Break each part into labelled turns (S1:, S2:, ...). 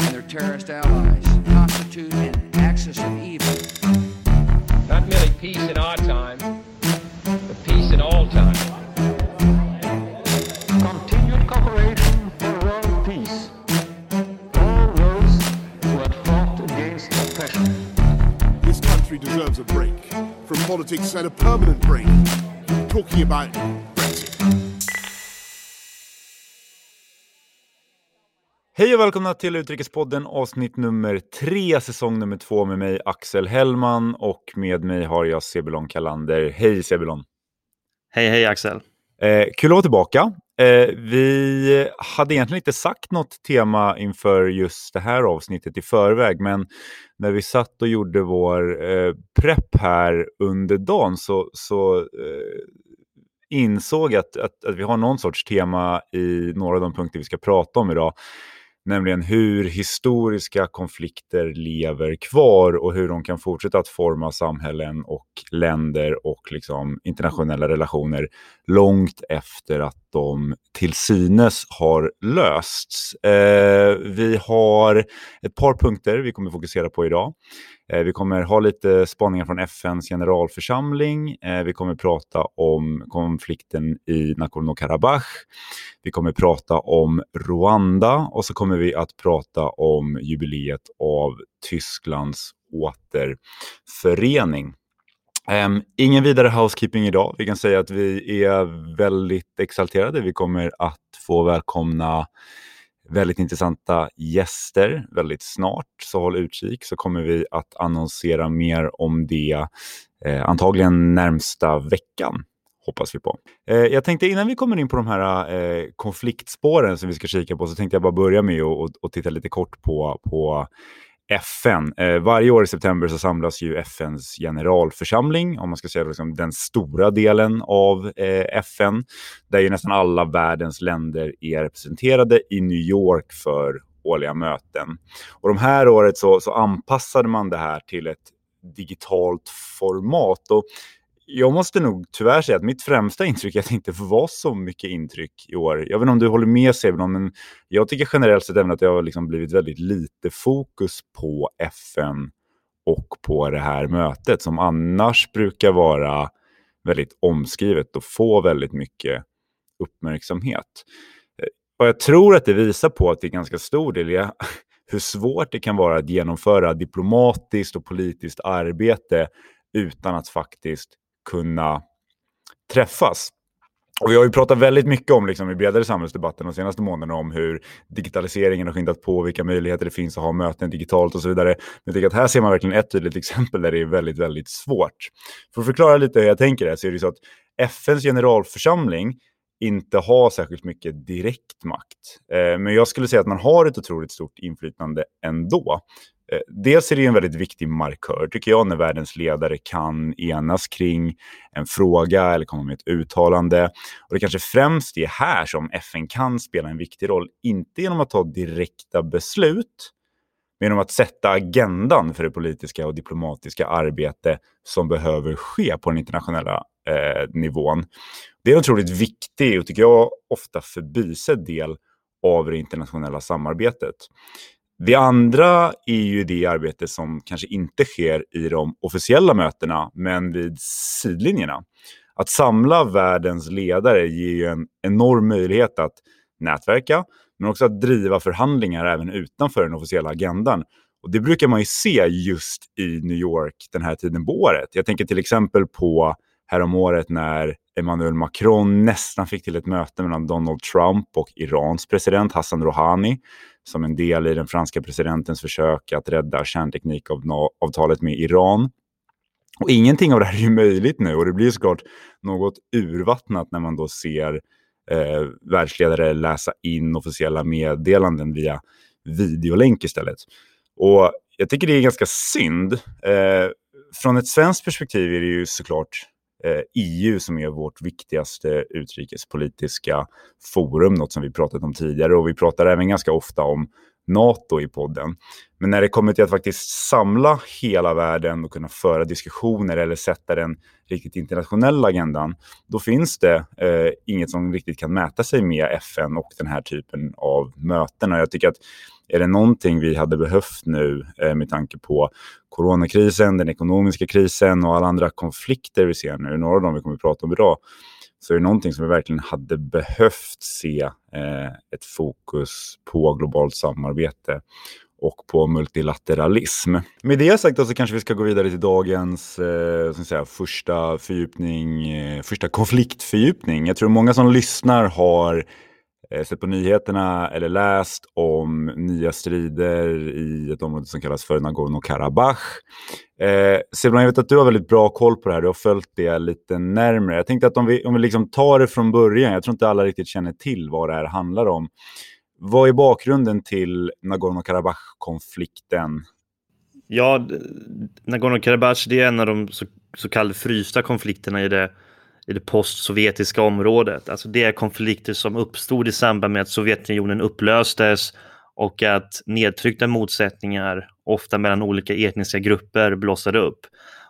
S1: and their terrorist allies constitute an axis of evil.
S2: Not merely peace in our time, but peace in all time.
S3: Continued cooperation for world peace. All those who had fought against oppression.
S4: This country deserves a break from politics and a permanent break. Talking about
S5: Hej och välkomna till Utrikespodden avsnitt nummer tre, säsong nummer två med mig Axel Hellman och med mig har jag Sebulon Kalander. Hej Sebulon!
S6: Hej, hej Axel!
S5: Eh, kul att vara tillbaka. Eh, vi hade egentligen inte sagt något tema inför just det här avsnittet i förväg, men när vi satt och gjorde vår eh, prepp här under dagen så, så eh, insåg att, att, att vi har någon sorts tema i några av de punkter vi ska prata om idag. Nämligen hur historiska konflikter lever kvar och hur de kan fortsätta att forma samhällen och länder och liksom internationella relationer långt efter att de till synes har lösts. Eh, vi har ett par punkter vi kommer fokusera på idag. Eh, vi kommer ha lite spaningar från FNs generalförsamling. Eh, vi kommer prata om konflikten i Nagorno-Karabach. Vi kommer prata om Rwanda och så kommer vi att prata om jubileet av Tysklands återförening. Um, ingen vidare housekeeping idag. Vi kan säga att vi är väldigt exalterade. Vi kommer att få välkomna väldigt intressanta gäster väldigt snart. Så håll utkik så kommer vi att annonsera mer om det eh, antagligen närmsta veckan. Hoppas vi på. Eh, jag tänkte innan vi kommer in på de här eh, konfliktspåren som vi ska kika på så tänkte jag bara börja med att titta lite kort på, på FN. Eh, varje år i september så samlas ju FNs generalförsamling, om man ska säga liksom den stora delen av eh, FN, där ju nästan alla världens länder är representerade i New York för årliga möten. Och de här året så, så anpassade man det här till ett digitalt format. Och jag måste nog tyvärr säga att mitt främsta intryck är att det inte var så mycket intryck i år. Jag vet inte om du håller med Sebron, men jag tycker generellt sett även att det har liksom blivit väldigt lite fokus på FN och på det här mötet som annars brukar vara väldigt omskrivet och få väldigt mycket uppmärksamhet. Och jag tror att det visar på att det är ganska stor del är hur svårt det kan vara att genomföra diplomatiskt och politiskt arbete utan att faktiskt kunna träffas. Och vi har ju pratat väldigt mycket om liksom, i bredare samhällsdebatten de senaste månaderna om hur digitaliseringen har skyndat på, vilka möjligheter det finns att ha möten digitalt och så vidare. Men jag tycker att här ser man verkligen ett tydligt exempel där det är väldigt, väldigt svårt. För att förklara lite hur jag tänker det så är det så att FNs generalförsamling inte har särskilt mycket direkt makt. Eh, men jag skulle säga att man har ett otroligt stort inflytande ändå. Eh, dels är det en väldigt viktig markör, tycker jag, när världens ledare kan enas kring en fråga eller komma med ett uttalande. Och det kanske främst är här som FN kan spela en viktig roll, inte genom att ta direkta beslut, men genom att sätta agendan för det politiska och diplomatiska arbete som behöver ske på den internationella eh, nivån. Det är en otroligt viktig och tycker jag ofta förbisedd del av det internationella samarbetet. Det andra är ju det arbete som kanske inte sker i de officiella mötena, men vid sidlinjerna. Att samla världens ledare ger ju en enorm möjlighet att nätverka, men också att driva förhandlingar även utanför den officiella agendan. Och Det brukar man ju se just i New York den här tiden på året. Jag tänker till exempel på häromåret när Emmanuel Macron nästan fick till ett möte mellan Donald Trump och Irans president Hassan Rouhani som en del i den franska presidentens försök att rädda kärnteknikavtalet med Iran. Och ingenting av det här är ju möjligt nu och det blir såklart något urvattnat när man då ser eh, världsledare läsa in officiella meddelanden via videolänk istället. Och jag tycker det är ganska synd. Eh, från ett svenskt perspektiv är det ju såklart Eh, EU som är vårt viktigaste utrikespolitiska forum, något som vi pratat om tidigare och vi pratar även ganska ofta om NATO i podden. Men när det kommer till att faktiskt samla hela världen och kunna föra diskussioner eller sätta den riktigt internationella agendan, då finns det eh, inget som riktigt kan mäta sig med FN och den här typen av möten. Och jag tycker att är det någonting vi hade behövt nu eh, med tanke på coronakrisen, den ekonomiska krisen och alla andra konflikter vi ser nu, några av dem vi kommer att prata om idag, så är det någonting som vi verkligen hade behövt se eh, ett fokus på globalt samarbete och på multilateralism. Med det sagt så kanske vi ska gå vidare till dagens eh, säga, första fördjupning, eh, första konfliktfördjupning. Jag tror många som lyssnar har Eh, sett på nyheterna eller läst om nya strider i ett område som kallas för Nagorno-Karabach. Eh, Sebran, jag vet att du har väldigt bra koll på det här. Du har följt det lite närmre. Jag tänkte att om vi, om vi liksom tar det från början. Jag tror inte alla riktigt känner till vad det här handlar om. Vad är bakgrunden till Nagorno-Karabach-konflikten?
S6: Ja, Nagorno-Karabach är en av de så, så kallade frysta konflikterna i det, i det postsovjetiska området. Alltså det är konflikter som uppstod i samband med att Sovjetunionen upplöstes och att nedtryckta motsättningar, ofta mellan olika etniska grupper, blossade upp.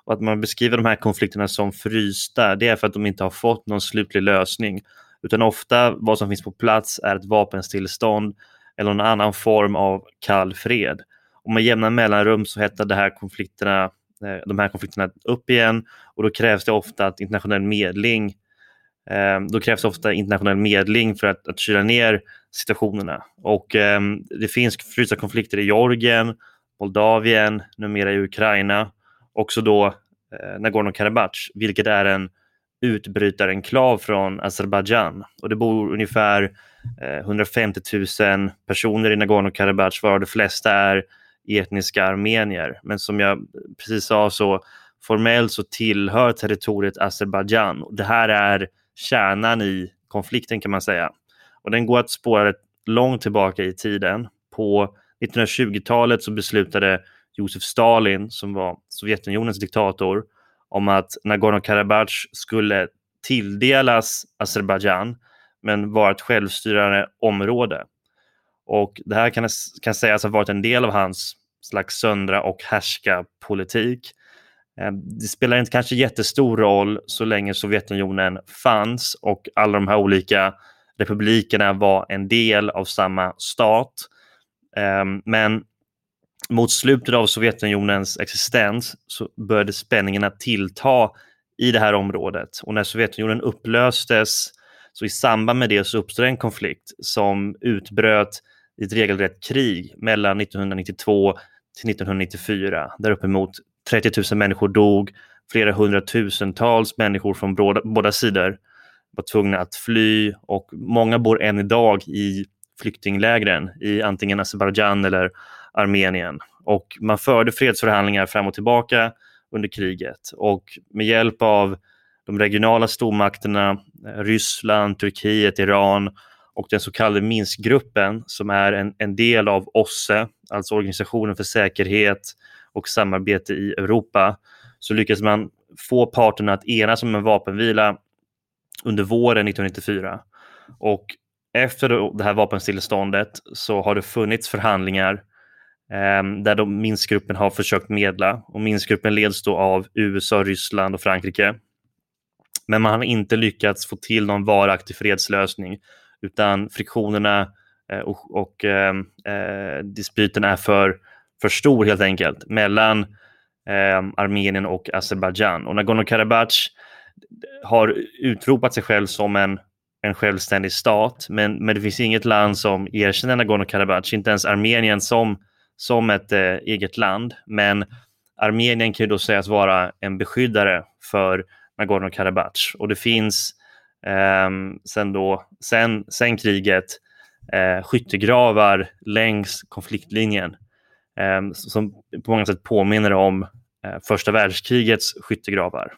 S6: Och att man beskriver de här konflikterna som frysta, det är för att de inte har fått någon slutlig lösning. Utan ofta vad som finns på plats är ett vapenstillstånd eller någon annan form av kall fred. Och med jämna mellanrum så hettar de här konflikterna, de här konflikterna upp igen och då krävs det ofta att internationell medling ehm, då krävs det ofta internationell medling för att, att kyla ner situationerna. Och eh, det finns frysta konflikter i Georgien, Moldavien, numera i Ukraina, också då eh, Nagorno-Karabach, vilket är en utbrytarenklav från Azerbajdzjan. Och det bor ungefär eh, 150 000 personer i Nagorno-Karabach, varav de flesta är etniska armenier. Men som jag precis sa så formellt så tillhör territoriet Azerbajdzjan. Det här är kärnan i konflikten kan man säga. Och den går att spåra långt tillbaka i tiden. På 1920-talet så beslutade Josef Stalin, som var Sovjetunionens diktator, om att Nagorno-Karabach skulle tilldelas Azerbajdzjan men vara ett självstyrande område. Och det här kan, kan sägas ha varit en del av hans slags söndra och härska politik. Eh, det spelar inte kanske jättestor roll så länge Sovjetunionen fanns och alla de här olika republikerna var en del av samma stat. Eh, men mot slutet av Sovjetunionens existens så började spänningarna tillta i det här området. Och när Sovjetunionen upplöstes, så i samband med det så uppstod en konflikt som utbröt i ett regelrätt krig mellan 1992 till 1994, där uppemot 30 000 människor dog, flera hundratusentals människor från båda, båda sidor var tvungna att fly och många bor än idag i flyktinglägren i antingen Azerbajdzjan eller Armenien. Och man förde fredsförhandlingar fram och tillbaka under kriget och med hjälp av de regionala stormakterna eh, Ryssland, Turkiet, Iran och den så kallade Minskgruppen som är en, en del av OSSE, alltså Organisationen för säkerhet och samarbete i Europa, så lyckades man få parterna att enas om en vapenvila under våren 1994. Och efter det här vapenstilleståndet så har det funnits förhandlingar eh, där de Minskgruppen har försökt medla. Och Minskgruppen leds då av USA, Ryssland och Frankrike. Men man har inte lyckats få till någon varaktig fredslösning utan friktionerna eh, och, och eh, eh, dispyten är för, för stor helt enkelt mellan eh, Armenien och Azerbajdzjan. Och Nagorno-Karabach har utropat sig själv som en, en självständig stat, men, men det finns inget land som erkänner Nagorno-Karabach, inte ens Armenien som, som ett eh, eget land. Men Armenien kan ju då sägas vara en beskyddare för Nagorno-Karabach och det finns eh, Ehm, sen, då, sen, sen kriget eh, skyttegravar längs konfliktlinjen eh, som på många sätt påminner om eh, första världskrigets skyttegravar.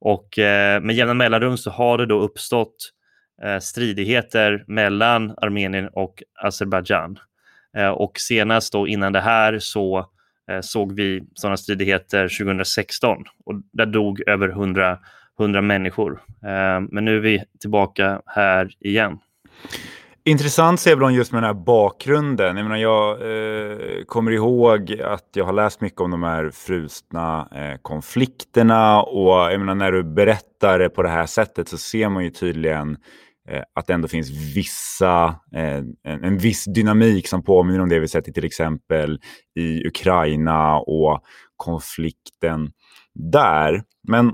S6: Och eh, med jämna mellanrum så har det då uppstått eh, stridigheter mellan Armenien och Azerbajdzjan. Eh, och senast då innan det här så eh, såg vi sådana stridigheter 2016 och där dog över 100, 100 människor. Eh, men nu är vi tillbaka här igen.
S5: Intressant Sebron just med den här bakgrunden. Jag, menar, jag eh, kommer ihåg att jag har läst mycket om de här frusna eh, konflikterna och jag menar, när du berättar det på det här sättet så ser man ju tydligen eh, att det ändå finns vissa, eh, en, en, viss dynamik som påminner om det vi sett i till exempel i Ukraina och konflikten där. Men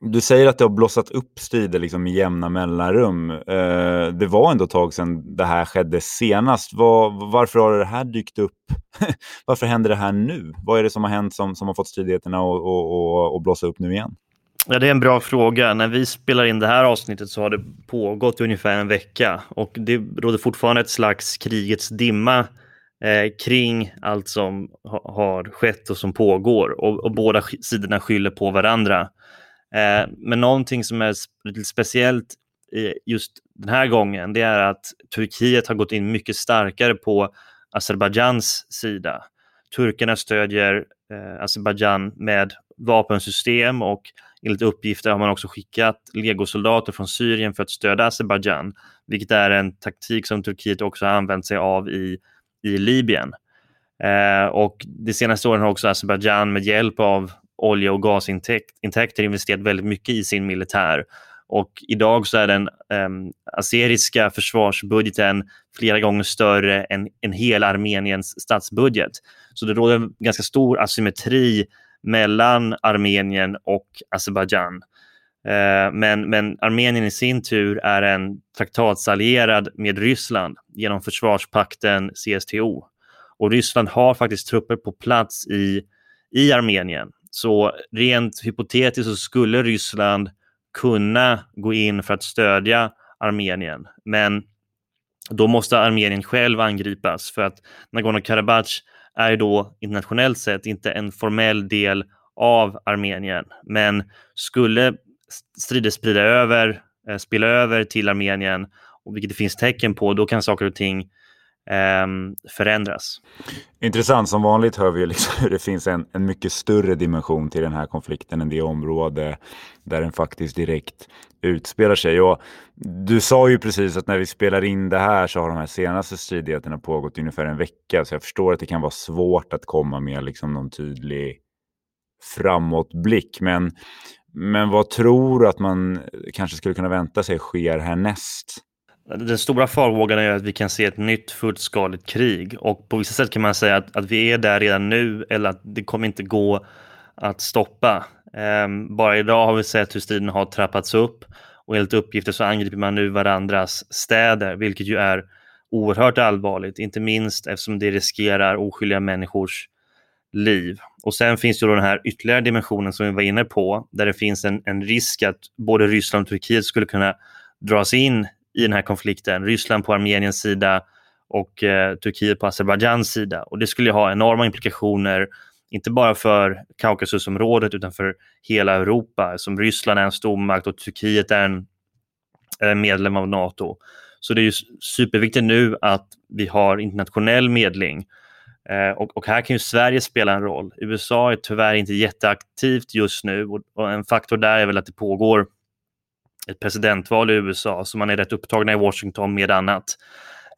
S5: du säger att det har blossat upp strider liksom med jämna mellanrum. Eh, det var ändå ett tag sedan det här skedde senast. Var, varför har det här dykt upp? varför händer det här nu? Vad är det som har hänt som, som har fått stridigheterna att och, och, och blossa upp nu igen?
S6: Ja, det är en bra fråga. När vi spelar in det här avsnittet så har det pågått ungefär en vecka och det råder fortfarande ett slags krigets dimma eh, kring allt som ha, har skett och som pågår och, och båda sidorna skyller på varandra. Eh, men någonting som är lite speciellt just den här gången, det är att Turkiet har gått in mycket starkare på Azerbajdzjans sida. Turkarna stödjer eh, Azerbajdzjan med vapensystem och enligt uppgifter har man också skickat legosoldater från Syrien för att stödja Azerbajdzjan, vilket är en taktik som Turkiet också har använt sig av i, i Libyen. Eh, och de senaste åren har också Azerbajdzjan med hjälp av olje och gasintäkter investerat väldigt mycket i sin militär. Och idag så är den ehm, um, azeriska försvarsbudgeten flera gånger större än, än hela Armeniens statsbudget. Så det råder en ganska stor asymmetri mellan Armenien och Azerbajdzjan. Uh, men, men Armenien i sin tur är en traktatsallierad med Ryssland genom försvarspakten CSTO. Och Ryssland har faktiskt trupper på plats i, i Armenien. Så rent hypotetiskt så skulle Ryssland kunna gå in för att stödja Armenien. Men då måste Armenien själv angripas för att Nagorno-Karabach är då internationellt sett inte en formell del av Armenien. Men skulle strider sprida över, eh, spilla över till Armenien, och vilket det finns tecken på, då kan saker och ting Ehm, förändras.
S5: Intressant. Som vanligt hör vi liksom hur det finns en, en mycket större dimension till den här konflikten än det område där den faktiskt direkt utspelar sig. Och du sa ju precis att när vi spelar in det här så har de här senaste stridigheterna pågått ungefär en vecka. Så jag förstår att det kan vara svårt att komma med liksom någon tydlig framåtblick. Men, men vad tror du att man kanske skulle kunna vänta sig sker härnäst?
S6: Den stora farhågan är att vi kan se ett nytt fullskaligt krig och på vissa sätt kan man säga att, att vi är där redan nu eller att det kommer inte gå att stoppa. Um, bara idag har vi sett hur striden har trappats upp och enligt uppgifter så angriper man nu varandras städer, vilket ju är oerhört allvarligt, inte minst eftersom det riskerar oskyldiga människors liv. Och sen finns ju då den här ytterligare dimensionen som vi var inne på, där det finns en, en risk att både Ryssland och Turkiet skulle kunna dras in i den här konflikten. Ryssland på Armeniens sida och eh, Turkiet på Azerbajdzjans sida. Och det skulle ha enorma implikationer, inte bara för Kaukasusområdet utan för hela Europa, som Ryssland är en stormakt och Turkiet är en, är en medlem av Nato. Så det är ju superviktigt nu att vi har internationell medling. Eh, och, och, här kan ju Sverige spela en roll. USA är tyvärr inte jätteaktivt just nu och, och en faktor där är väl att det pågår ett presidentval i USA, så man är rätt upptagna i Washington med annat.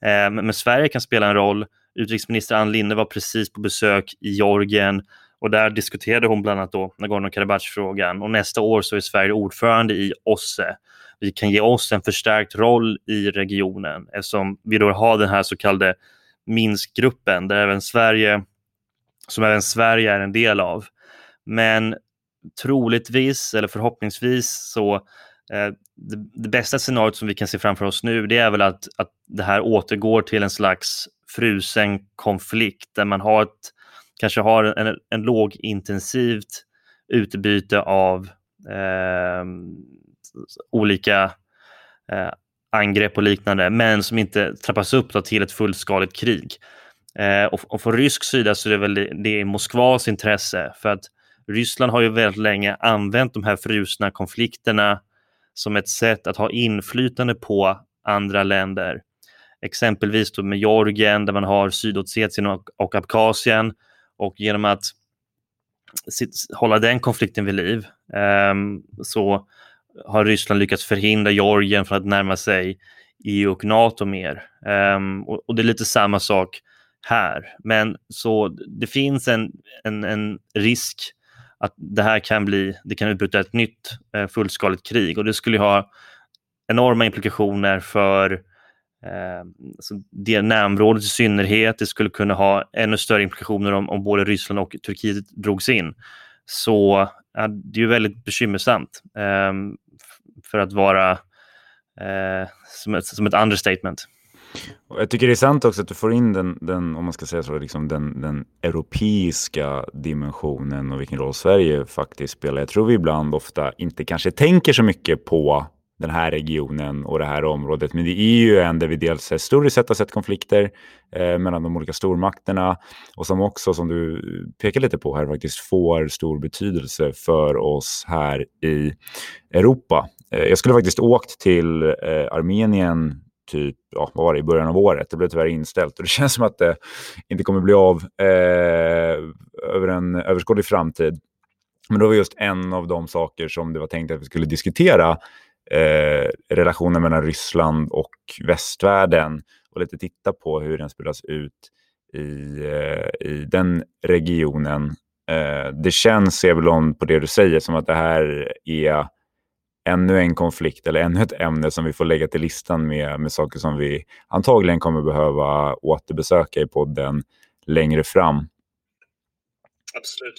S6: Eh, men Sverige kan spela en roll utrikesminister Ann Linde var precis på besök i Georgien och där diskuterade hon bland annat då Nagorno-Karabach-frågan och nästa år så är Sverige ordförande i OSSE. Vi kan ge oss en förstärkt roll i regionen eftersom vi då har den här så kallade Minskgruppen där även Sverige, som även Sverige är en del av. Men troligtvis eller förhoppningsvis så Eh, det, det, bästa scenariot som vi kan se framför oss nu det är väl att, att det här återgår till en slags frusen konflikt där man har ett, kanske har en, en lågintensivt utbyte av eh, olika eh, angrepp och liknande, men som inte trappas upp till ett fullskaligt krig. Eh, och, och från rysk sida så är det väl det, det är Moskvas intresse för att Ryssland har ju väldigt länge använt de här frusna konflikterna som ett sätt att ha inflytande på andra länder. Exempelvis med Georgien där man har Sydossetien och, och Abkhazien och genom att hålla den konflikten vid liv um, så har Ryssland lyckats förhindra Georgien från att närma sig EU och NATO mer. Um, och, och, det är lite samma sak här. Men så det finns en, en, en risk att det här kan bli, det kan utbryta ett nytt eh, fullskaligt krig och det skulle ha enorma implikationer för eh, alltså det närområdet i synnerhet. Det skulle kunna ha ännu större implikationer om, om både Ryssland och Turkiet drogs in. Så ja, det är ju väldigt bekymmersamt eh, för att vara eh, som, ett, som ett understatement.
S5: Jag tycker det är sant också att du får in den, den om man ska säga så, liksom den, den europeiska dimensionen och vilken roll Sverige faktiskt spelar. Jag tror vi ibland ofta inte kanske tänker så mycket på den här regionen och det här området. Men det är ju en där vi dels historiskt sett har sett konflikter eh, mellan de olika stormakterna och som också, som du pekar lite på här, faktiskt får stor betydelse för oss här i Europa. Eh, jag skulle faktiskt åkt till eh, Armenien typ, ja, vad var det, i början av året. Det blev tyvärr inställt och det känns som att det inte kommer bli av eh, över en överskådlig framtid. Men då var just en av de saker som det var tänkt att vi skulle diskutera eh, relationen mellan Ryssland och västvärlden och lite titta på hur den spelas ut i, eh, i den regionen. Eh, det känns, Ebelon, på det du säger, som att det här är ännu en konflikt eller ännu ett ämne som vi får lägga till listan med, med saker som vi antagligen kommer behöva återbesöka i podden längre fram.
S6: Absolut.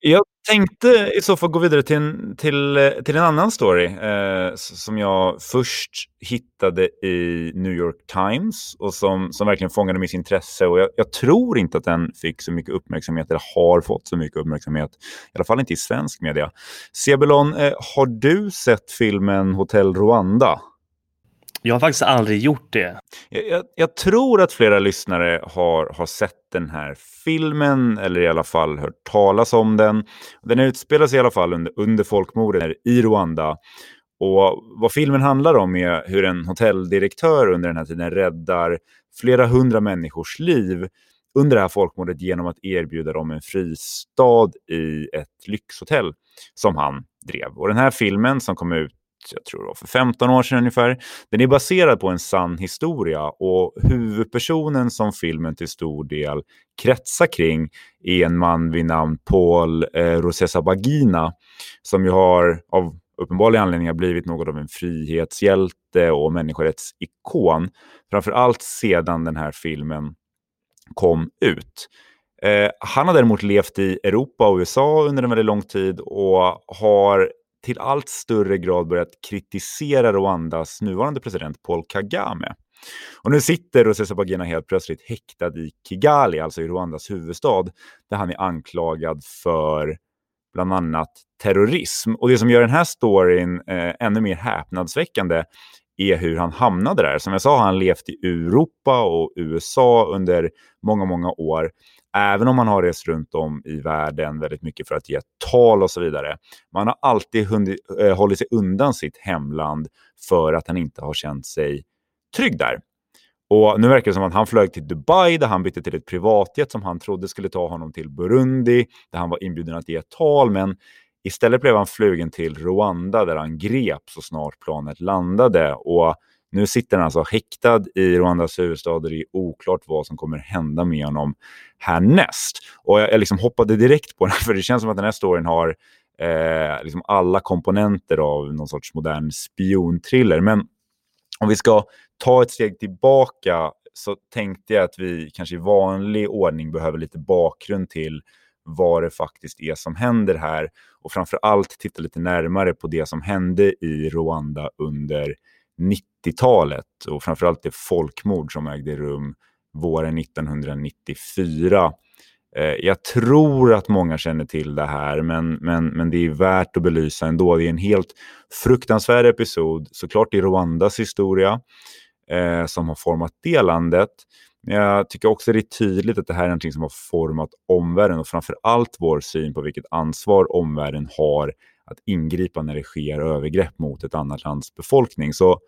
S5: Jag tänkte i så fall gå vidare till en, till, till en annan story eh, som jag först hittade i New York Times och som, som verkligen fångade mitt intresse. Och jag, jag, tror inte att den fick så mycket uppmärksamhet eller har fått så mycket uppmärksamhet. I alla fall inte i svensk media. Sebelon, eh, har du sett filmen Hotell Rwanda?
S6: Jag har faktiskt aldrig gjort det.
S5: Jag, jag, jag, tror att flera lyssnare har, har sett den här filmen eller i alla fall hört talas om den. Den utspelar sig i alla fall under, under folkmordet i Rwanda. Och vad filmen handlar om är hur en hotelldirektör under den här tiden räddar flera hundra människors liv under det här folkmordet genom att erbjuda dem en fristad i ett lyxhotell som han drev. Och den här filmen som kom ut jag tror det var för 15 år sedan ungefär. Den är baserad på en sann historia och huvudpersonen som filmen till stor del kretsar kring är en man vid namn Paul eh, Rosessa Bagina som ju har av uppenbarliga anledningar blivit något av en frihetshjälte och människorättsikon. Framför allt sedan den här filmen kom ut. Eh, han har däremot levt i Europa och USA under en väldigt lång tid och har till allt större grad börjat kritisera Rwandas nuvarande president Paul Kagame. Och nu sitter Rusesabagina helt plötsligt häktad i Kigali, alltså i Rwandas huvudstad, där han är anklagad för bland annat terrorism. Och det som gör den här storyn eh, ännu mer häpnadsväckande är hur han hamnade där. Som jag sa har han levt i Europa och USA under många, många år även om man har rest runt om i världen väldigt mycket för att ge tal och så vidare. Man har alltid hunnit, eh, hållit sig undan sitt hemland för att han inte har känt sig trygg där. Och nu verkar det som att han flög till Dubai där han bytte till ett privatjet som han trodde skulle ta honom till Burundi där han var inbjuden att ge ett tal. Men istället blev han flugen till Rwanda där han greps så snart planet landade. Och nu sitter han alltså häktad i Rwandas huvudstad och det är oklart vad som kommer hända med honom härnäst. Och jag, jag liksom hoppade direkt på den, för det känns som att den här storyn har eh, liksom alla komponenter av någon sorts modern spionthriller. Men om vi ska ta ett steg tillbaka så tänkte jag att vi kanske i vanlig ordning behöver lite bakgrund till vad det faktiskt är som händer här och framför allt titta lite närmare på det som hände i Rwanda under 90-talet och framför allt det folkmord som ägde rum våren 1994. Eh, jag tror att många känner till det här, men, men, men det är värt att belysa ändå. Det är en helt fruktansvärd episod, såklart i Rwandas historia, eh, som har format det landet. Men jag tycker också det är tydligt att det här är någonting som har format omvärlden och framför allt vår syn på vilket ansvar omvärlden har att ingripa när det sker övergrepp mot ett annat lands befolkning. Så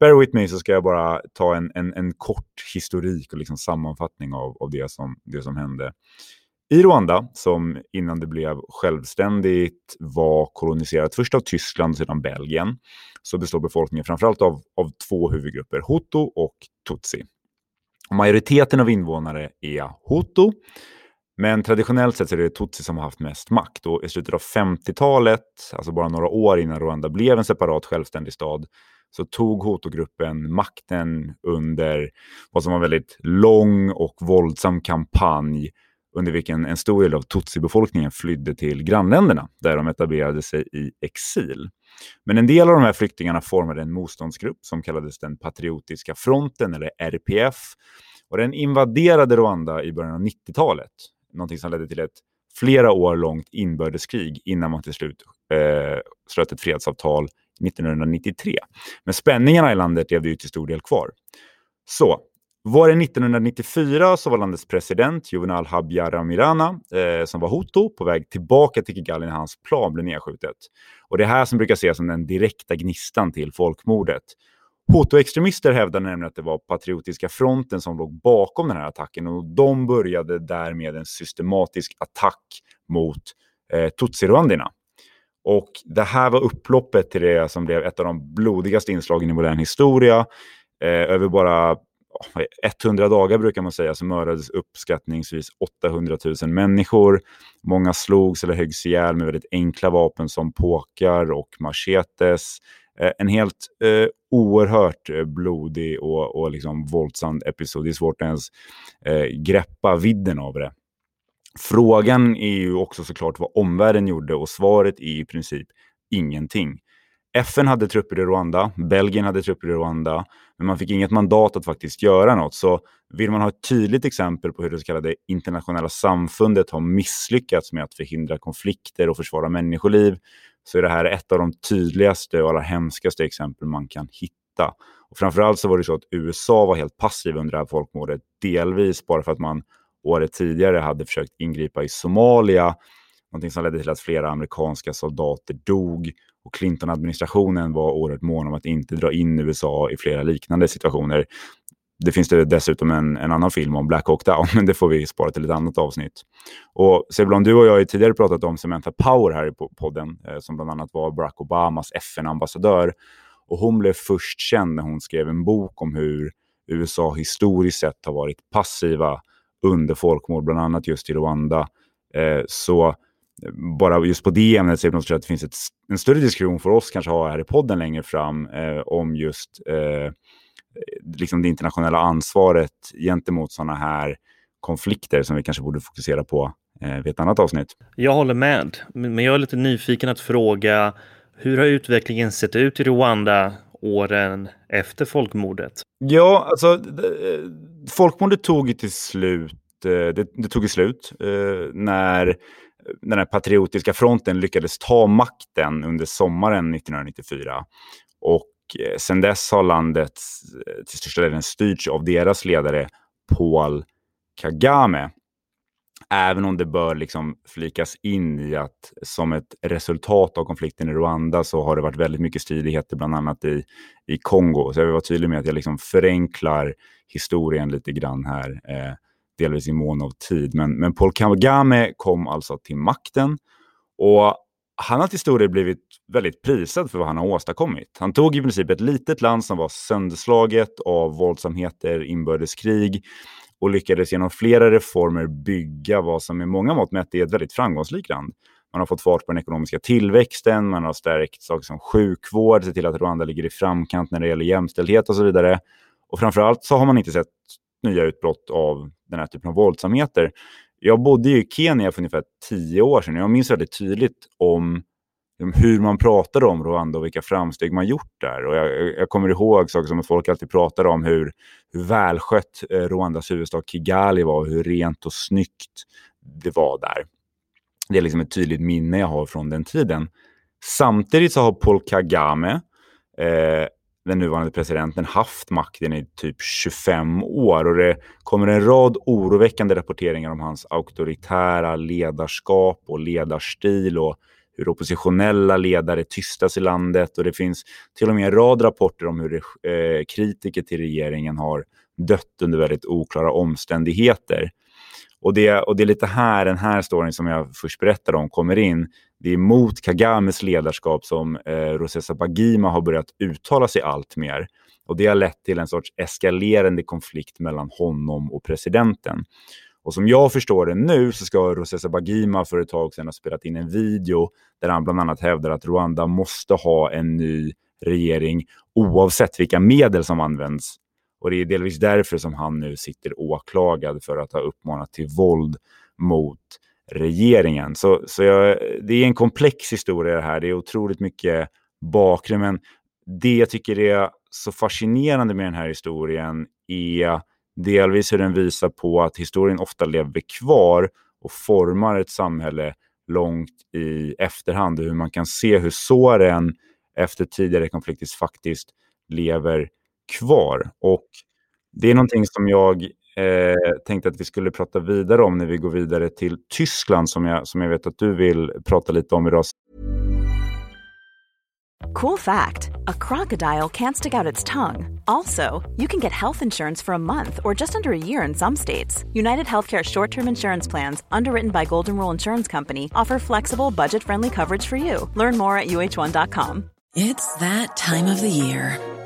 S5: bear with me så ska jag bara ta en, en, en kort historik och liksom sammanfattning av, av det, som, det som hände. I Rwanda, som innan det blev självständigt var koloniserat först av Tyskland och sedan Belgien, så består befolkningen framförallt av, av två huvudgrupper, Hutu och Tutsi. Majoriteten av invånare är Hutu, men traditionellt sett så är det Tutsi som har haft mest makt. Och I slutet av 50-talet, alltså bara några år innan Rwanda blev en separat självständig stad, så tog Hutu-gruppen makten under vad som var en väldigt lång och våldsam kampanj under vilken en stor del av Tutsi-befolkningen flydde till grannländerna, där de etablerade sig i exil. Men en del av de här flyktingarna formade en motståndsgrupp som kallades den Patriotiska fronten, eller RPF. Och den invaderade Rwanda i början av 90-talet, någonting som ledde till ett flera år långt inbördeskrig innan man till slut eh, slöt ett fredsavtal 1993. Men spänningarna i landet levde ju till stor del kvar. Så, var det 1994 så var landets president Juvenal Habyarimana, eh, som var Hutu, på väg tillbaka till Kigali när hans plan blev nedskjutet. Och det är här som brukar ses som den direkta gnistan till folkmordet. Hutu-extremister hävdar nämligen att det var Patriotiska fronten som låg bakom den här attacken och de började därmed en systematisk attack mot eh, tutsirwandierna. Och det här var upploppet till det som blev ett av de blodigaste inslagen i modern historia. Eh, över bara 100 dagar brukar man säga så mördades uppskattningsvis 800 000 människor. Många slogs eller höggs ihjäl med väldigt enkla vapen som påkar och machetes. Eh, en helt eh, oerhört eh, blodig och, och liksom våldsam episod. Det är svårt att ens eh, greppa vidden av det. Frågan är ju också såklart vad omvärlden gjorde och svaret är i princip ingenting. FN hade trupper i Rwanda, Belgien hade trupper i Rwanda, men man fick inget mandat att faktiskt göra något. Så vill man ha ett tydligt exempel på hur det så kallade internationella samfundet har misslyckats med att förhindra konflikter och försvara människoliv, så är det här ett av de tydligaste och allra hemskaste exempel man kan hitta. Och framförallt så var det så att USA var helt passiv under det här folkmordet, delvis bara för att man året tidigare hade försökt ingripa i Somalia, någonting som ledde till att flera amerikanska soldater dog och Clinton-administrationen var oerhört mån om att inte dra in USA i flera liknande situationer. Det finns det dessutom en, en annan film om Black Hawk Down, men det får vi spara till ett annat avsnitt. Och Sebulon, du och jag har ju tidigare pratat om Samantha Power här i podden, eh, som bland annat var Barack Obamas FN-ambassadör. Och hon blev först känd när hon skrev en bok om hur USA historiskt sett har varit passiva under folkmord, bland annat just i Rwanda. Eh, så eh, bara just på det ämnet så tror det att det finns ett, en större diskussion för oss kanske ha här i podden längre fram eh, om just eh, liksom det internationella ansvaret gentemot sådana här konflikter som vi kanske borde fokusera på eh, vid ett annat avsnitt.
S6: Jag håller med, men jag är lite nyfiken att fråga hur har utvecklingen sett ut i Rwanda åren efter folkmordet?
S5: Ja, alltså folkmordet tog ju till slut, eh, det, det tog ju slut eh, när den här patriotiska fronten lyckades ta makten under sommaren 1994. Och eh, Eh, sen dess har landet eh, till största delen styrts av deras ledare Paul Kagame. Även om det bör liksom flikas in i att som ett resultat av konflikten i Rwanda så har det varit väldigt mycket stridigheter, bland annat i, i Kongo. Så jag vill vara tydlig med att jag liksom förenklar historien lite grann här, eh, delvis i mån av tid. Men, men Paul Kagame kom alltså till makten och han har till stor del blivit väldigt prisad för vad han har åstadkommit. Han tog i princip ett litet land som var sönderslaget av våldsamheter, inbördeskrig och lyckades genom flera reformer bygga vad som med många mått mätt är ett väldigt framgångsrikt land. Man har fått fart på den ekonomiska tillväxten, man har stärkt saker som sjukvård, sett till att Rwanda ligger i framkant när det gäller jämställdhet och så vidare. Och framförallt så har man inte sett nya utbrott av den här typen av våldsamheter. Jag bodde i Kenya för ungefär tio år sedan jag minns väldigt tydligt om hur man pratade om Rwanda och vilka framsteg man gjort där. Och jag, jag kommer ihåg saker som att folk alltid pratade om hur, hur välskött eh, Rwandas huvudstad Kigali var och hur rent och snyggt det var där. Det är liksom ett tydligt minne jag har från den tiden. Samtidigt så har Paul Kagame, eh, den nuvarande presidenten, haft makten i typ 25 år och det kommer en rad oroväckande rapporteringar om hans auktoritära ledarskap och ledarstil och hur oppositionella ledare tystas i landet och det finns till och med en rad rapporter om hur eh, kritiker till regeringen har dött under väldigt oklara omständigheter. Och det, och det är lite här den här storyn som jag först berättade om kommer in. Det är mot Kagames ledarskap som eh, Rosessa Bagima har börjat uttala sig allt mer. Och det har lett till en sorts eskalerande konflikt mellan honom och presidenten. Och som jag förstår det nu så ska Rosessa Bagima för ett tag sedan ha spelat in en video där han bland annat hävdar att Rwanda måste ha en ny regering oavsett vilka medel som används. Och det är delvis därför som han nu sitter åklagad för att ha uppmanat till våld mot regeringen. Så, så jag, det är en komplex historia det här. Det är otroligt mycket bakgrund. Men det jag tycker är så fascinerande med den här historien är delvis hur den visar på att historien ofta lever kvar och formar ett samhälle långt i efterhand. Hur man kan se hur såren efter tidigare konflikter faktiskt lever kvar. Och det är någonting som jag eh, tänkte att vi skulle prata vidare om när vi går vidare till Tyskland som jag, som jag vet att du vill prata lite om idag.
S7: Cool fact a crocodile can't stick out its tongue. Also, you can get health insurance for a month or just under a year in some states. United Healthcare short term insurance plans, underwritten by Golden Rule Insurance Company, offer flexible, budget friendly coverage for you. Learn more at uh1.com.
S8: It's that time of the year.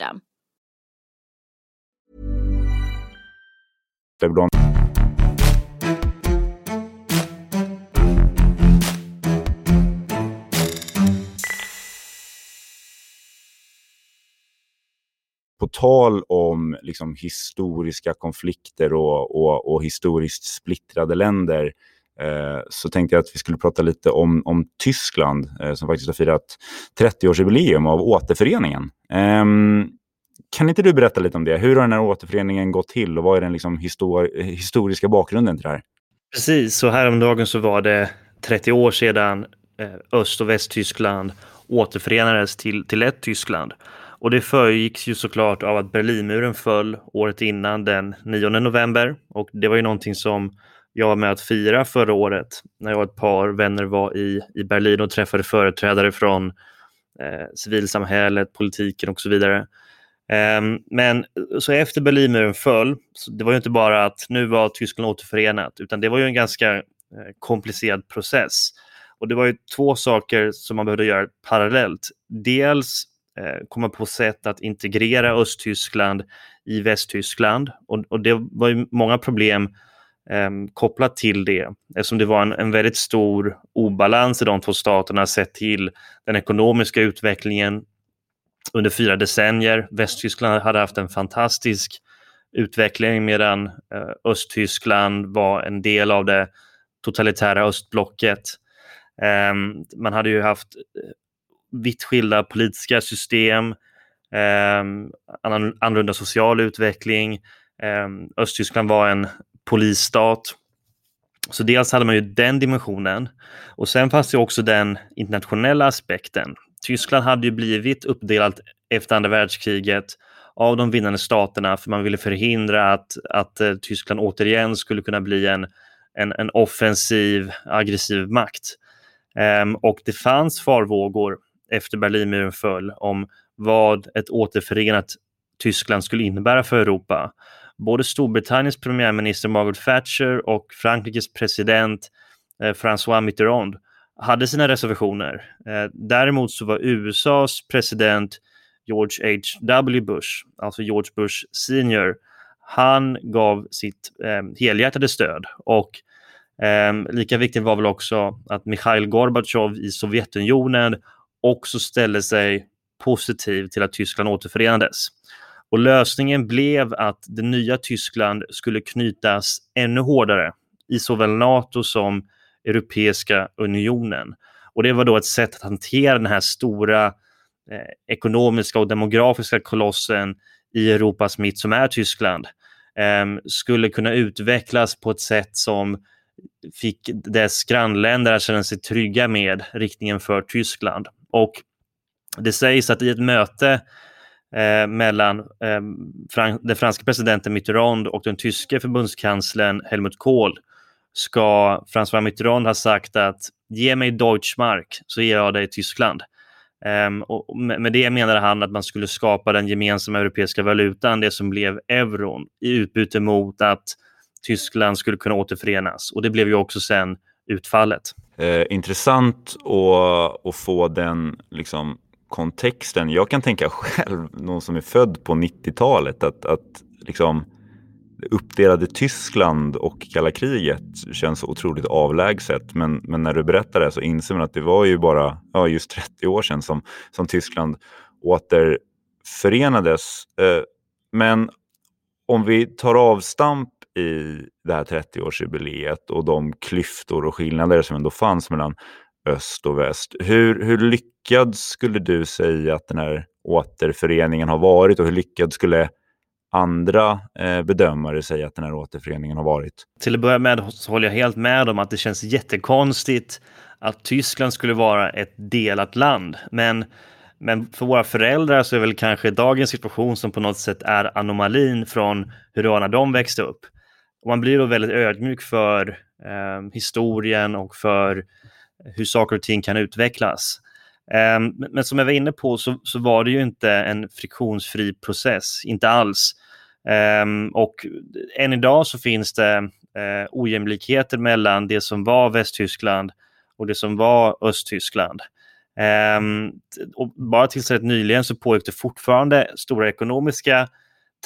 S5: Amsterdam. På tal om liksom, historiska konflikter och, och, och historiskt splittrade länder Eh, så tänkte jag att vi skulle prata lite om, om Tyskland eh, som faktiskt har firat 30-årsjubileum av återföreningen. Eh, kan inte du berätta lite om det? Hur har den här återföreningen gått till och vad är den liksom histor historiska bakgrunden till det här?
S6: Precis, så häromdagen så var det 30 år sedan eh, Öst och Västtyskland återförenades till, till ett Tyskland. Och det föregicks ju såklart av att Berlinmuren föll året innan den 9 november. Och det var ju någonting som jag var med att fira förra året när jag och ett par vänner var i, i Berlin och träffade företrädare från eh, civilsamhället, politiken och så vidare. Ehm, men eh, så efter Berlinmuren föll, så det var ju inte bara att nu var Tyskland återförenat, utan det var ju en ganska eh, komplicerad process. Och det var ju två saker som man behövde göra parallellt. Dels eh, komma på sätt att integrera Östtyskland i Västtyskland och, och det var ju många problem eh, kopplat till det eftersom det var en, en väldigt stor obalans i de två staterna sett till den ekonomiska utvecklingen under fyra decennier. Västtyskland hade haft en fantastisk utveckling medan eh, Östtyskland var en del av det totalitära östblocket. Eh, man hade ju haft eh, vitt skilda politiska system, eh, annorlunda social utveckling. Eh, Östtyskland var en polisstat. Så dels hade man ju den dimensionen och sen fanns det också den internationella aspekten. Tyskland hade ju blivit uppdelat efter andra världskriget av de vinnande staterna för man ville förhindra att, att eh, Tyskland återigen skulle kunna bli en, en, en offensiv, aggressiv makt. Um, och det fanns farvågor efter Berlinmuren föll om vad ett återförenat Tyskland skulle innebära för Europa. Både Storbritanniens premiärminister Margaret Thatcher och Frankrikes president eh, François Mitterrand hade sina reservationer. Eh, däremot så var USAs president George H.W. Bush, alltså George Bush senior, han gav sitt eh, helhjärtade stöd och eh, lika viktigt var väl också att Mikhail Gorbatjov i Sovjetunionen också ställde sig positiv till att Tyskland återförenades. Och lösningen blev att det nya Tyskland skulle knytas ännu hårdare i såväl NATO som Europeiska unionen. Och det var då ett sätt att hantera den här stora eh, ekonomiska och demografiska kolossen i Europas mitt som är Tyskland eh, skulle kunna utvecklas på ett sätt som fick dess grannländer att känna sig trygga med riktningen för Tyskland. Och det sägs att i ett möte eh, mellan eh, Fran den franska presidenten Mitterrand och den tyske förbundskanslern Helmut Kohl ska François Mitterrand ha sagt att ge mig Deutschmark så ger jag dig Tyskland. Um, och med det menade han att man skulle skapa den gemensamma europeiska valutan, det som blev euron, i utbyte mot att Tyskland skulle kunna återförenas. Och det blev ju också sen utfallet.
S5: Eh, intressant att, att få den liksom, kontexten. Jag kan tänka själv, någon som är född på 90-talet, att, att liksom, uppdelade Tyskland och kalla kriget känns otroligt avlägset. Men, men när du berättar det så inser man att det var ju bara ja, just 30 år sedan som, som Tyskland återförenades. Eh, men om vi tar avstamp i det här 30-årsjubileet och de klyftor och skillnader som ändå fanns mellan öst och väst. Hur, hur lyckad skulle du säga att den här återföreningen har varit och hur lyckad skulle andra eh, bedömare säga att den här återföreningen har varit?
S6: Till att börja med så håller jag helt med om att det känns jättekonstigt att Tyskland skulle vara ett delat land. Men, men för våra föräldrar så är väl kanske dagens situation som på något sätt är anomalin från hur det var när de växte upp. Och man blir då väldigt ödmjuk för eh, historien och för hur saker och ting kan utvecklas. Ehm, men som jag var inne på så, så, var det ju inte en friktionsfri process, inte alls. Ehm, och än idag så finns det eh, ojämlikheter mellan det som var Västtyskland och det som var Östtyskland. Ehm, och bara tills rätt nyligen så pågick det fortfarande stora ekonomiska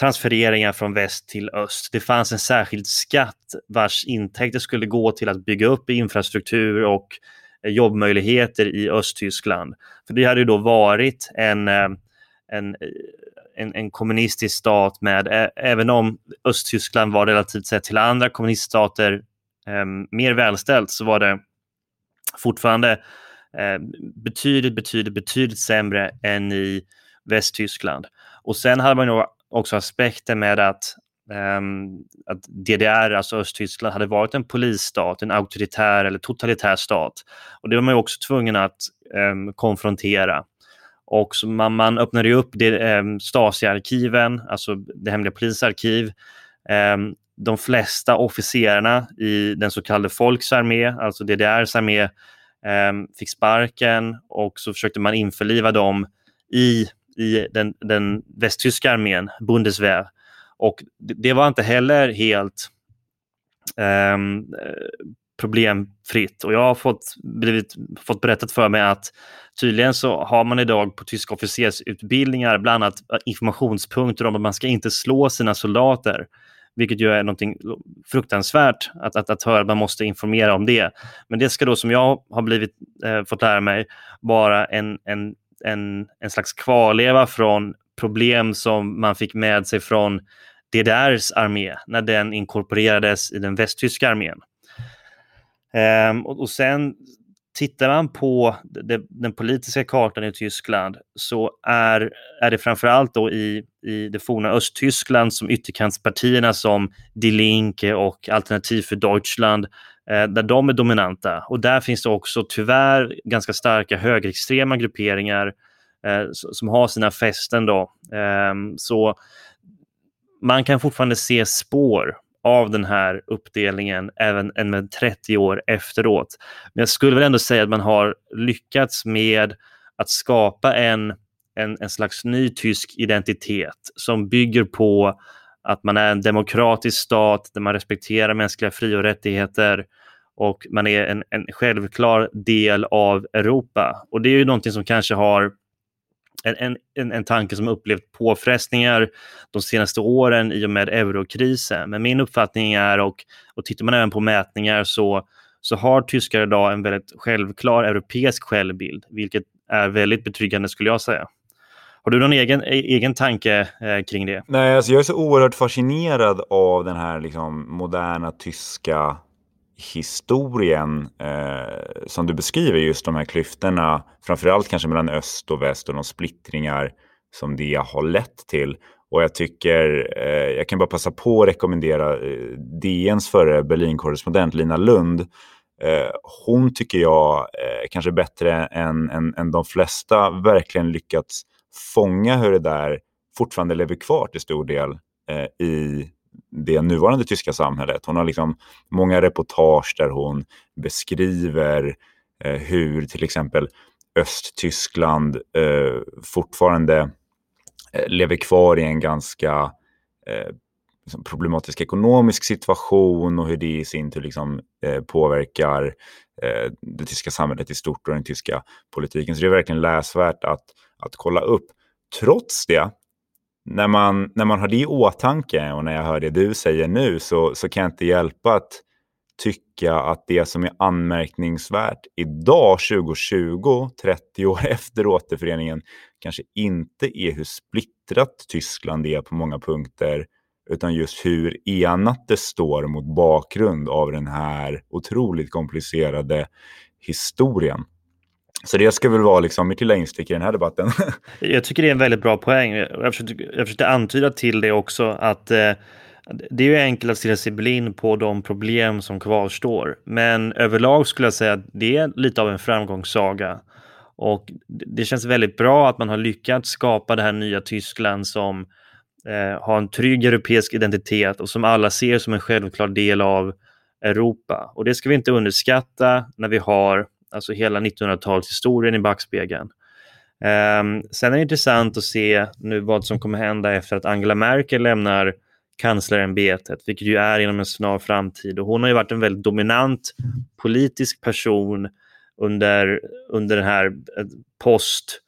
S6: transfereringar från väst till öst. Det fanns en särskild skatt vars intäkter skulle gå till att bygga upp infrastruktur och Eh, jobbmöjligheter i Östtyskland. För det hade ju då varit en, eh, en, eh, en, en kommunistisk stat med, även om Östtyskland var relativt sett till andra kommuniststater eh, mer välställt så var det fortfarande eh, betydligt, betydligt, betydligt sämre än i Västtyskland. Och sen hade man ju också aspekten med att, Ehm, att DDR, alltså Östtyskland, hade varit en polisstat, en auktoritär eller totalitär stat. Och det var man ju också tvungen att um, konfrontera. Och så man, man öppnade ju upp det, um, Stasi-arkiven, alltså det hemliga polisarkiv. Um, de flesta officerarna i den så kallade Volksarmé, alltså DDRs armé, um, fick sparken och så försökte man införliva dem i i den, den västtyska armén, Bundeswehr. Och det var inte heller helt um, problemfritt. Och jag har fått, blivit, fått berättat för mig att tydligen så har man idag på tyska officersutbildningar bland annat eh, informationspunkter om att man ska inte slå sina soldater. Vilket ju är någonting fruktansvärt att, att, att höra, man måste informera om det. Men det ska då, som jag har blivit, eh, fått lära mig, vara en, en en, en slags kvarleva från problem som man fick med sig från DDRs armé när den inkorporerades i den västtyska armén. Ehm, och, och, sen tittar man på det, den politiska kartan i Tyskland så är, är det framförallt då i, i det forna Östtyskland som ytterkantspartierna som Die Linke och Alternativ för Deutschland Eh, där de är dominanta. Och där finns det också tyvärr ganska starka högerextrema grupperingar eh, Eh, som har sina fästen. Då. Eh, så man kan fortfarande se spår av den här uppdelningen även med 30 år efteråt. Men jag skulle väl ändå säga att man har lyckats med att skapa en, en, en slags ny tysk identitet som bygger på att man är en demokratisk stat där man respekterar mänskliga fri och rättigheter och man är en, en självklar del av Europa. Och det är ju någonting som kanske har en, en, en tanke som upplevt påfrestningar de senaste åren i och med eurokrisen. Men min uppfattning är, och, och tittar man även på mätningar, så, så har tyskar idag en väldigt självklar europeisk självbild, vilket är väldigt betryggande skulle jag säga. Har du någon egen, e, egen tanke eh, kring det?
S5: Nej, alltså jag är så oerhört fascinerad av den här liksom, moderna tyska historien eh, som du beskriver, just de här klyftorna, framförallt kanske mellan öst och väst och de splittringar som det har lett till. Och jag tycker, eh, jag kan bara passa på att rekommendera eh, DNs förre Berlinkorrespondent Lina Lund. Eh, hon tycker jag eh, kanske bättre än, än, än de flesta verkligen lyckats fånga hur det där fortfarande lever kvar till stor del eh, i det nuvarande tyska samhället. Hon har liksom många reportage där hon beskriver eh, hur till exempel Östtyskland eh, fortfarande eh, lever kvar i en ganska eh, liksom problematisk ekonomisk situation och hur det i sin tur liksom, eh, påverkar eh, det tyska samhället i stort och den tyska politiken. Så det är verkligen läsvärt att, att kolla upp. Trots det när man, när man har det i åtanke och när jag hör det du säger nu så, så kan jag inte hjälpa att tycka att det som är anmärkningsvärt idag 2020, 30 år efter återföreningen, kanske inte är hur splittrat Tyskland är på många punkter, utan just hur enat det står mot bakgrund av den här otroligt komplicerade historien. Så det ska väl vara liksom mitt lilla instick i den här debatten.
S6: jag tycker det är en väldigt bra poäng. Jag försökte, jag försökte antyda till det också att eh, det är ju enkelt att stirra sig blind på de problem som kvarstår. Men överlag skulle jag säga att det är lite av en framgångssaga. Och det känns väldigt bra att man har lyckats skapa det här nya Tyskland som eh, har en trygg europeisk identitet och som alla ser som en självklar del av Europa. Och det ska vi inte underskatta när vi har alltså hela 1900-talshistorien i backspegeln. Um, sen är det intressant att se nu vad som kommer hända efter att Angela Merkel lämnar kanslerämbetet, vilket ju är inom en snar framtid. Och hon har ju varit en väldigt dominant politisk person under, under den här eh, post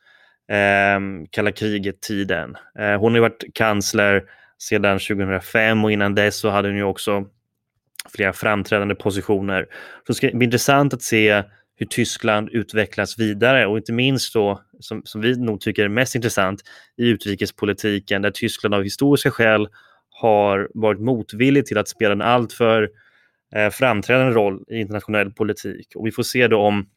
S6: eh, kalla kriget-tiden. Eh, hon har ju varit kansler sedan 2005 och innan dess så hade hon ju också flera framträdande positioner. Så det ska bli intressant att se hur Tyskland utvecklas vidare och inte minst då, som, som vi nog tycker är mest intressant, i utrikespolitiken där Tyskland av historiska skäl har varit motvillig till att spela en alltför eh, framträdande roll i internationell politik. Och vi får se då om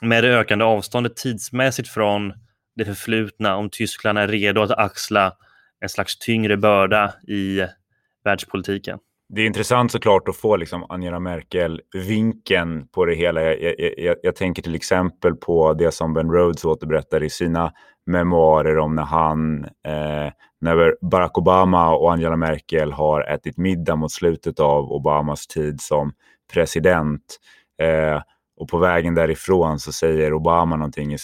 S6: med det ökande avståndet tidsmässigt från det förflutna, om Tyskland är redo att axla en slags tyngre börda i världspolitiken.
S5: Det är intressant såklart att få liksom Angela Merkel-vinkeln på det hela. Jag, jag, jag, tänker till exempel på det som Ben Rhodes återberättar i sina memoarer om när han, eh, när Barack Obama och Angela Merkel har ätit middag mot slutet av Obamas tid som president. Eh, och på vägen därifrån så säger Obama någonting i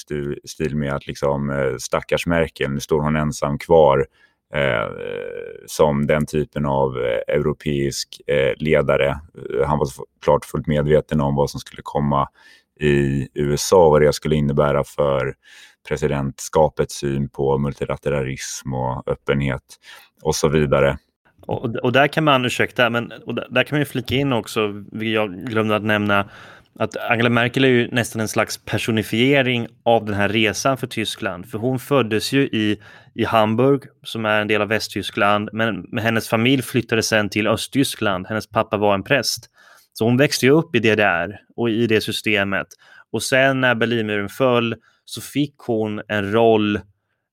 S5: stil med att liksom, eh, stackars Merkel, nu står hon ensam kvar eh, som den typen av eh, europeisk eh, ledare. Eh, han var klart fullt medveten om vad som skulle komma i USA, och vad det skulle innebära för presidentskapets syn på multilateralism och öppenhet och så vidare.
S6: Och, och där kan man, ursäkta, men och där, där kan man ju flika in också, vilket jag glömde att nämna, att Angela Merkel är ju nästan en slags personifiering av den här resan för Tyskland. För hon föddes ju i, i Hamburg, som är en del av Västtyskland, men, men hennes familj flyttade sen till Östtyskland. Hennes pappa var en präst. Så hon växte ju upp i DDR och i det systemet. Och sen när Berlinmuren föll så fick hon en roll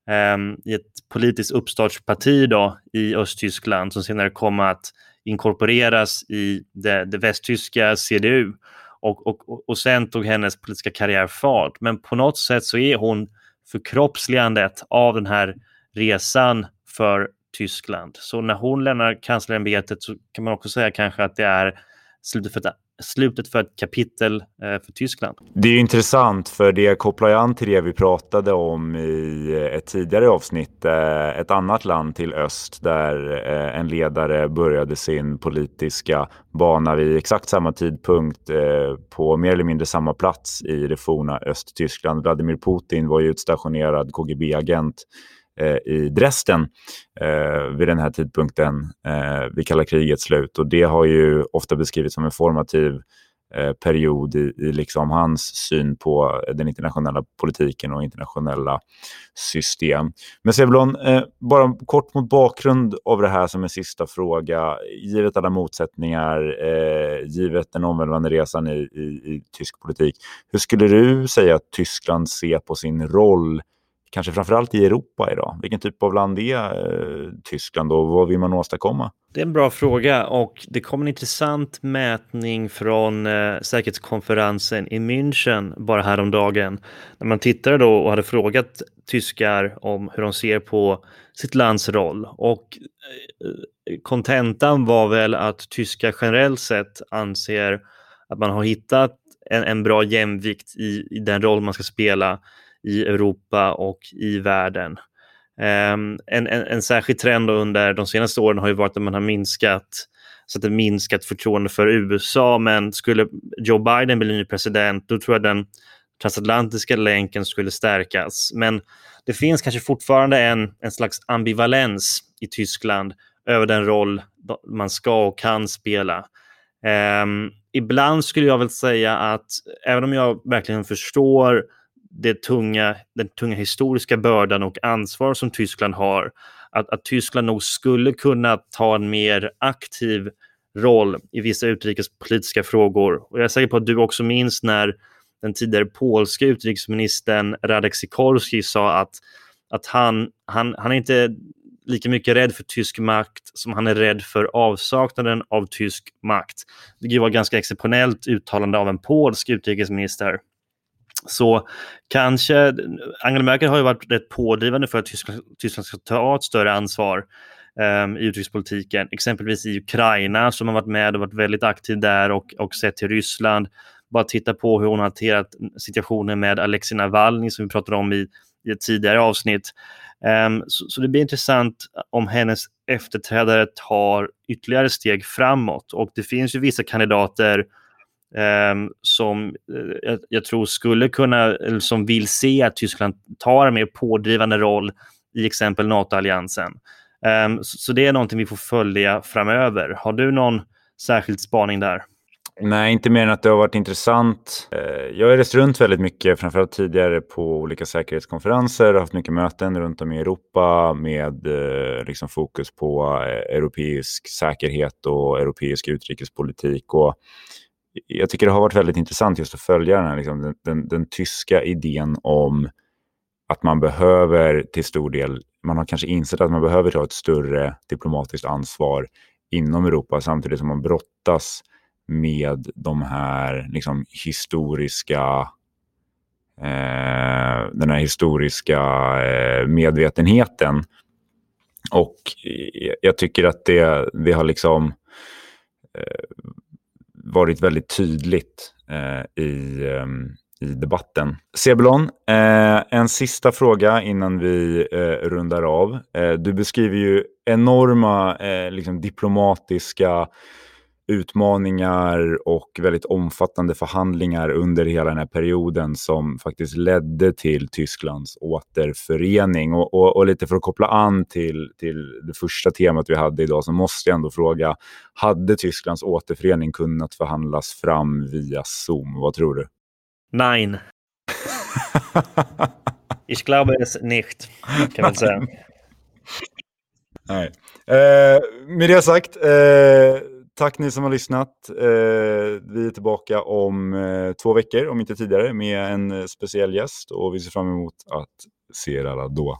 S6: eh, i ett politiskt uppstartsparti då, i Östtyskland som senare kom att inkorporeras i det, det västtyska CDU. Och, och, och sen tog hennes politiska karriär fart. Men på något sätt så är hon förkroppsligandet av den här resan för Tyskland. Så när hon lämnar kanslerämbetet så kan man också säga kanske att det är slutet för ett, slutet för ett kapitel eh, för Tyskland.
S5: Det är intressant för det kopplar ju an till det vi pratade om i eh, ett tidigare avsnitt. Eh, ett annat land till öst där en ledare började sin politiska bana vid exakt samma tidpunkt på mer eller mindre samma plats i det forna Östtyskland. Vladimir Putin var ju utstationerad KGB-agent Eh, i Dresden eh, vid den här tidpunkten eh, vid kalla krigets slut. Och det har ju ofta beskrivits som en formativ eh, period i, i liksom hans syn på eh, den internationella politiken och internationella system. Men Sevlon, eh, bara kort mot bakgrund av det här som en sista fråga, givet alla motsättningar, eh, givet den omvälvande resan i, i, i tysk politik, hur skulle du säga att Tyskland ser på sin roll kanske framförallt i Europa idag? Vilken typ av land är eh, Tyskland och vad vill man åstadkomma?
S6: Det är en bra fråga och det kom en intressant mätning från eh, säkerhetskonferensen i München bara häromdagen. När man tittade då och hade frågat tyskar om hur de ser på sitt lands roll och eh, kontentan var väl att tyskar generellt sett anser att man har hittat en, en bra jämvikt i, i den roll man ska spela i Europa och i världen. Ehm, en, en, en särskild trend under de senaste åren har ju varit att man har minskat så att det minskat förtroende för USA. Men skulle Joe Biden bli ny president, då tror jag den transatlantiska länken skulle stärkas. Men det finns kanske fortfarande en, en slags ambivalens i Tyskland över den roll man ska och kan spela. Um, ibland skulle jag väl säga att även om jag verkligen förstår det tunga, den tunga historiska bördan och ansvar som Tyskland har. Att, att Tyskland nog skulle kunna ta en mer aktiv roll i vissa utrikespolitiska frågor. Och jag är säker på att du också minns när den tidigare polska utrikesministern Radek Sikorski sa att, att han, han, han är inte lika mycket rädd för tysk makt som han är rädd för avsaknaden av tysk makt. Det var ganska exceptionellt uttalande av en polsk utrikesminister. Så kanske, Angela Merkel har ju varit rätt pådrivande för att Tyskland, Tyskland ska ta ett större ansvar um, i utrikespolitiken, exempelvis i Ukraina som har varit med och varit väldigt aktiv där och, och sett till Ryssland. Bara titta på hur hon har hanterat situationen med Alexei Navalny som vi pratade om i, i ett tidigare avsnitt. Um, så, så, det blir intressant om hennes efterträdare tar ytterligare steg framåt och det finns ju vissa kandidater Ehm, som eh, jag, jag, tror skulle kunna, eller som vill se att Tyskland tar en mer pådrivande roll i exempel NATO-alliansen. Ehm, så, så, det är någonting vi får följa framöver. Har du någon särskild spaning där?
S5: Nej, inte mer än att det har varit intressant. Eh, jag har rest runt väldigt mycket, framförallt tidigare på olika säkerhetskonferenser och haft mycket möten runt om i Europa med eh, liksom fokus på europeisk säkerhet och europeisk utrikespolitik. Och jag tycker det har varit väldigt intressant just att följa den, här, liksom, den, den, den tyska idén om att man behöver till stor del, man har kanske insett att man behöver ta ett större diplomatiskt ansvar inom Europa samtidigt som man brottas med de här liksom, historiska eh, den här historiska eh, medvetenheten. Och eh, jag tycker att det, det har liksom eh, varit väldigt tydligt eh, i, eh, i debatten. Sebulon, eh, en sista fråga innan vi eh, rundar av. Eh, du beskriver ju enorma eh, liksom diplomatiska utmaningar och väldigt omfattande förhandlingar under hela den här perioden som faktiskt ledde till Tysklands återförening. Och, och, och, lite för att koppla an till, till det första temat vi hade idag så måste jag ändå fråga, hade Tysklands återförening kunnat förhandlas fram via Zoom? Vad tror du?
S6: Nein. ich glaube es nicht, kan man säga.
S5: Nej. Eh, med det sagt, eh, Tack ni som har lyssnat. Eh, vi är tillbaka om eh, två veckor, om inte tidigare, med en eh, speciell gäst och vi ser fram emot att se er alla då.